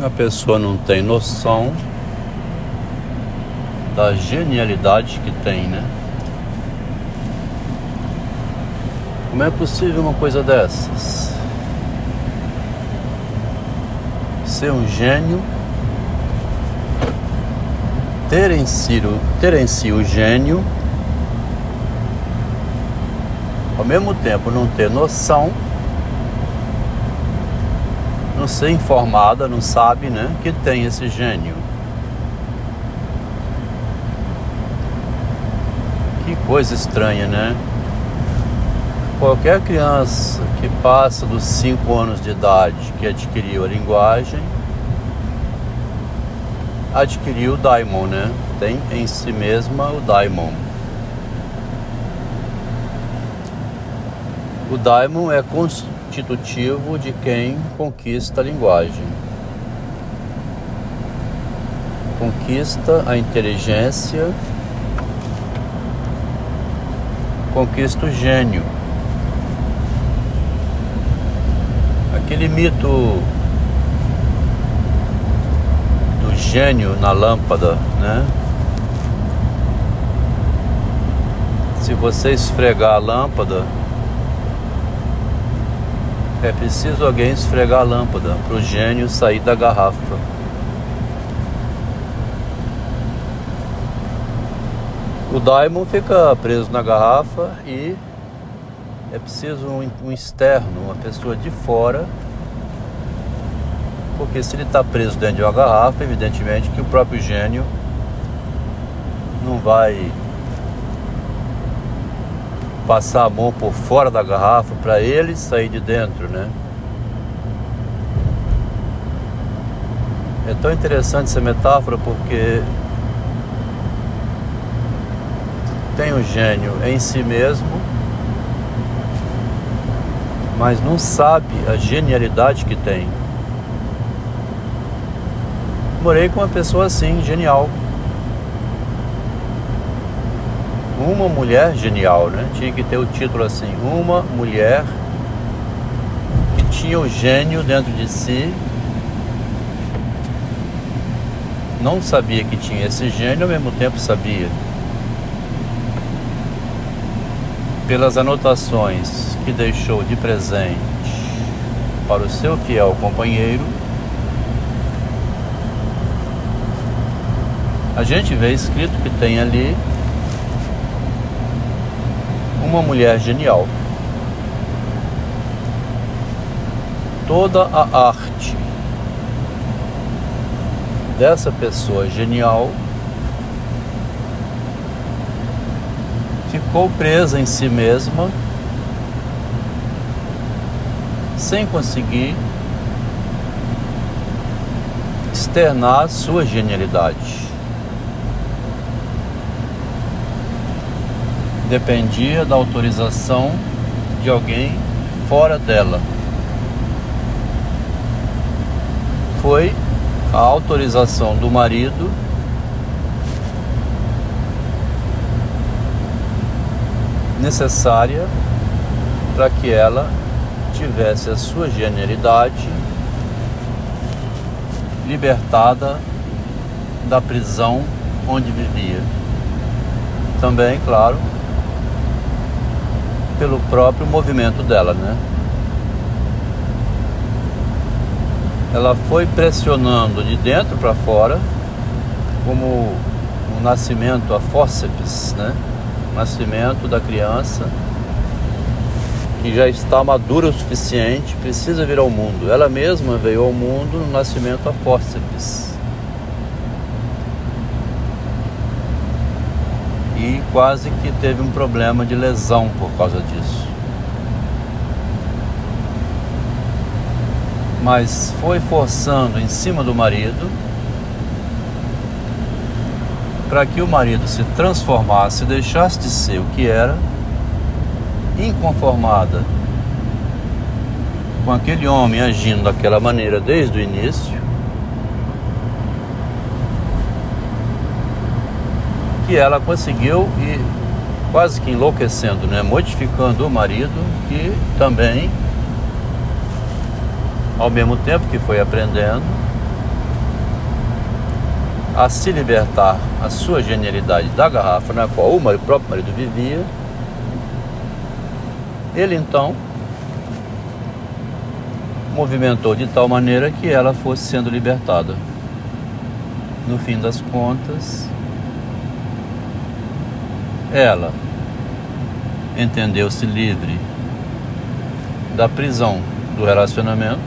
A pessoa não tem noção da genialidade que tem, né? Como é possível uma coisa dessas? Ser um gênio, ter em si, ter em si o gênio, ao mesmo tempo não ter noção, ser informada, não sabe, né, que tem esse gênio. Que coisa estranha, né? Qualquer criança que passa dos 5 anos de idade que adquiriu a linguagem, adquiriu o daimon, né? Tem em si mesma o daimon. O daimon é constitutivo de quem conquista a linguagem. Conquista a inteligência conquista o gênio. Aquele mito do gênio na lâmpada, né? Se você esfregar a lâmpada, é preciso alguém esfregar a lâmpada para o gênio sair da garrafa. O daimon fica preso na garrafa e é preciso um, um externo, uma pessoa de fora, porque se ele está preso dentro de uma garrafa, evidentemente que o próprio gênio não vai passar a mão por fora da garrafa para ele sair de dentro, né? É tão interessante essa metáfora porque tem o gênio em si mesmo, mas não sabe a genialidade que tem. Morei com uma pessoa assim, genial. Uma mulher genial, né? Tinha que ter o título assim: Uma mulher que tinha o gênio dentro de si, não sabia que tinha esse gênio, ao mesmo tempo sabia. pelas anotações que deixou de presente para o seu fiel companheiro, a gente vê escrito que tem ali uma mulher genial. Toda a arte dessa pessoa genial ficou presa em si mesma, sem conseguir externar sua genialidade. Dependia da autorização de alguém fora dela. Foi a autorização do marido necessária para que ela tivesse a sua genialidade libertada da prisão onde vivia. Também, claro, pelo próprio movimento dela, né? Ela foi pressionando de dentro para fora, como o nascimento a fórceps, né? nascimento da criança que já está madura o suficiente, precisa vir ao mundo. Ela mesma veio ao mundo no nascimento a fórceps. E quase que teve um problema de lesão por causa disso. Mas foi forçando em cima do marido para que o marido se transformasse, deixasse de ser o que era, inconformada com aquele homem agindo daquela maneira desde o início, que ela conseguiu e quase que enlouquecendo, né? modificando o marido, que também, ao mesmo tempo que foi aprendendo, a se libertar a sua genialidade da garrafa na qual o próprio marido vivia, ele então movimentou de tal maneira que ela fosse sendo libertada. No fim das contas, ela entendeu-se livre da prisão do relacionamento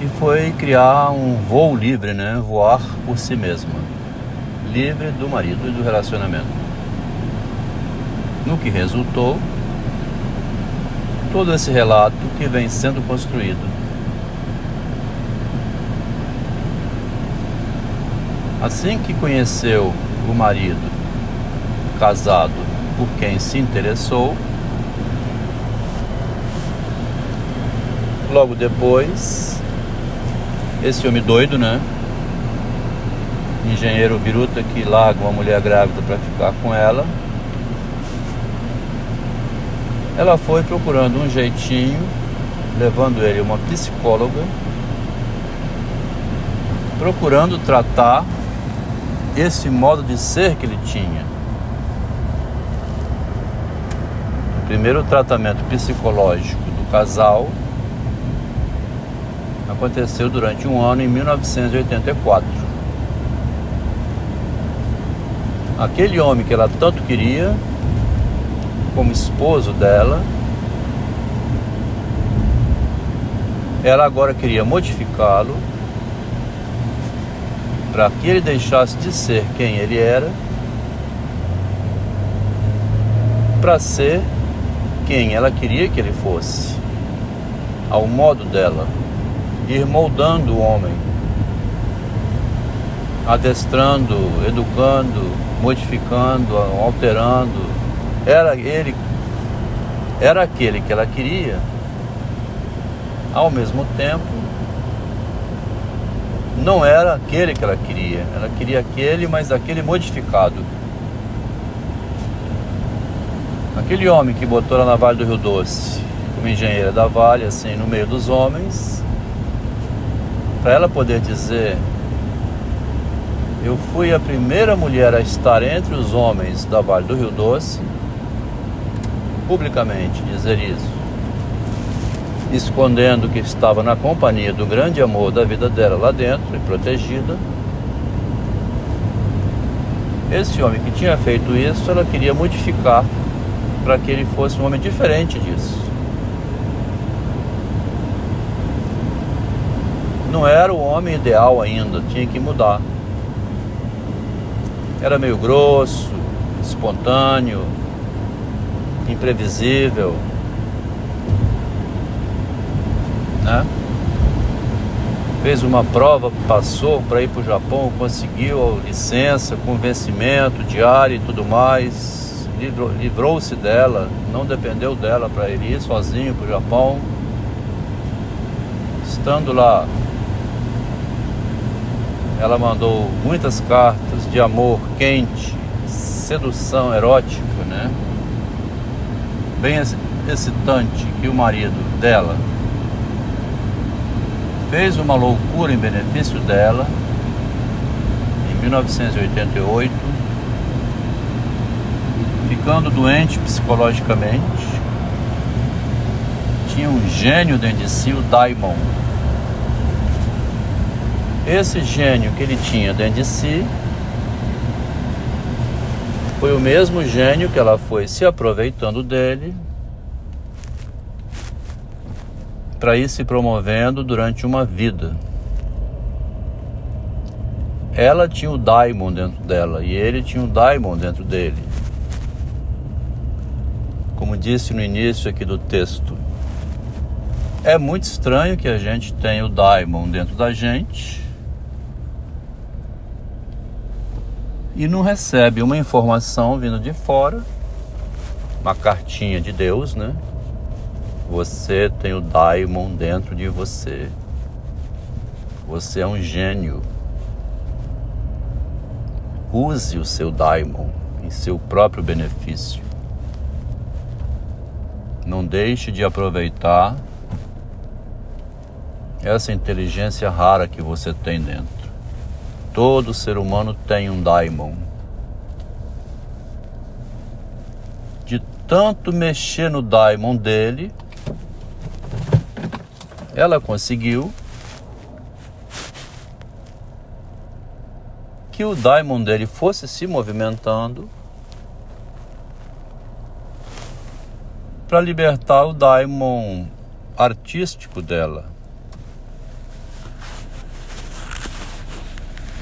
e foi criar um voo livre, né? Voar por si mesma, livre do marido e do relacionamento. No que resultou todo esse relato que vem sendo construído. Assim que conheceu o marido casado por quem se interessou, logo depois, esse homem doido, né? Engenheiro biruta que larga uma mulher grávida para ficar com ela, ela foi procurando um jeitinho, levando ele uma psicóloga, procurando tratar esse modo de ser que ele tinha. O primeiro tratamento psicológico do casal aconteceu durante um ano em 1984. Aquele homem que ela tanto queria como esposo dela, ela agora queria modificá-lo para que ele deixasse de ser quem ele era, para ser quem ela queria que ele fosse, ao modo dela, ir moldando o homem, adestrando, educando, modificando, alterando, era ele, era aquele que ela queria, ao mesmo tempo, não era aquele que ela queria, ela queria aquele, mas aquele modificado. Aquele homem que botou ela na Vale do Rio Doce, como engenheira da Vale, assim, no meio dos homens, para ela poder dizer eu fui a primeira mulher a estar entre os homens da Vale do Rio Doce publicamente dizer isso, escondendo que estava na companhia do grande amor da vida dela lá dentro e protegida. Esse homem que tinha feito isso, ela queria modificar para que ele fosse um homem diferente disso. Não era o homem ideal ainda, tinha que mudar. Era meio grosso, espontâneo, imprevisível, né? Fez uma prova, passou para ir para o Japão, conseguiu a licença com vencimento diário e tudo mais, livrou-se dela, não dependeu dela para ir sozinho para o Japão. Estando lá, ela mandou muitas cartas de amor quente, sedução erótica, né? bem excitante que o marido dela fez uma loucura em benefício dela em 1988, ficando doente psicologicamente. Tinha um gênio dentro de si, o Daimon. Esse gênio que ele tinha dentro de si foi o mesmo gênio que ela foi se aproveitando dele para ir se promovendo durante uma vida. Ela tinha o daimon dentro dela e ele tinha o daimon dentro dele. Como disse no início aqui do texto, é muito estranho que a gente tenha o daimon dentro da gente e não recebe uma informação vindo de fora, uma cartinha de Deus, né? Você tem o daimon dentro de você. Você é um gênio. Use o seu daimon em seu próprio benefício. Não deixe de aproveitar essa inteligência rara que você tem dentro. Todo ser humano tem um daimon. De tanto mexer no daimon dele, ela conseguiu que o daimon dele fosse se movimentando para libertar o daimon artístico dela.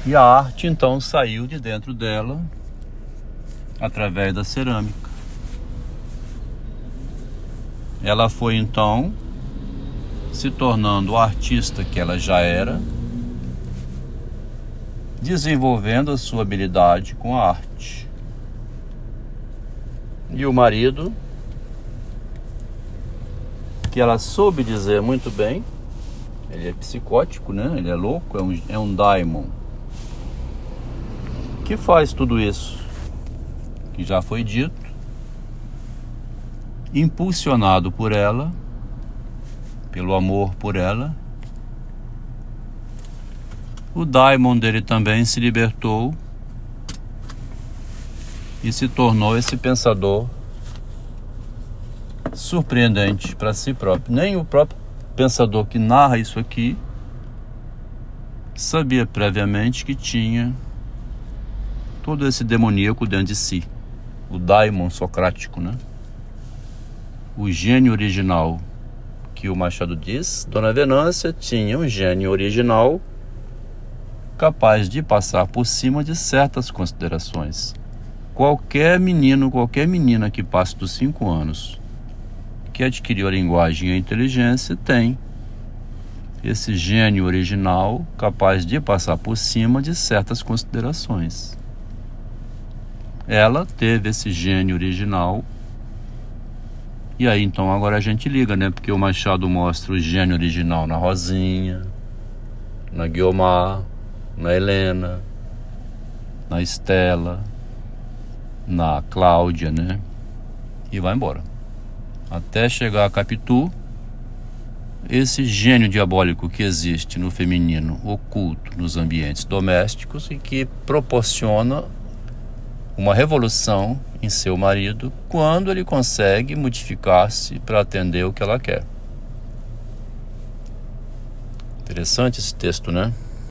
E a arte então saiu de dentro dela através da cerâmica. Ela foi então se tornando a artista que ela já era, desenvolvendo a sua habilidade com a arte. E o marido, que ela soube dizer muito bem, ele é psicótico, né? Ele é louco, é um, é um daimon que faz tudo isso que já foi dito, impulsionado por ela, pelo amor por ela. O daimon dele também se libertou e se tornou esse pensador surpreendente para si próprio. Nem o próprio pensador que narra isso aqui sabia previamente que tinha todo esse demoníaco dentro de si. O daimon socrático, né? O gênio original que o Machado diz, Dona Venância tinha um gênio original capaz de passar por cima de certas considerações. Qualquer menino, qualquer menina que passe dos cinco anos, que adquiriu a linguagem e a inteligência, tem esse gênio original capaz de passar por cima de certas considerações. Ela teve esse gênio original. E aí então agora a gente liga, né? Porque o Machado mostra o gênio original na Rosinha, na Guiomar, na Helena, na Estela, na Cláudia, né? E vai embora. Até chegar a Capitu, esse gênio diabólico que existe no feminino oculto nos ambientes domésticos e que proporciona uma revolução em seu marido quando ele consegue modificar-se para atender o que ela quer. Interessante esse texto, né?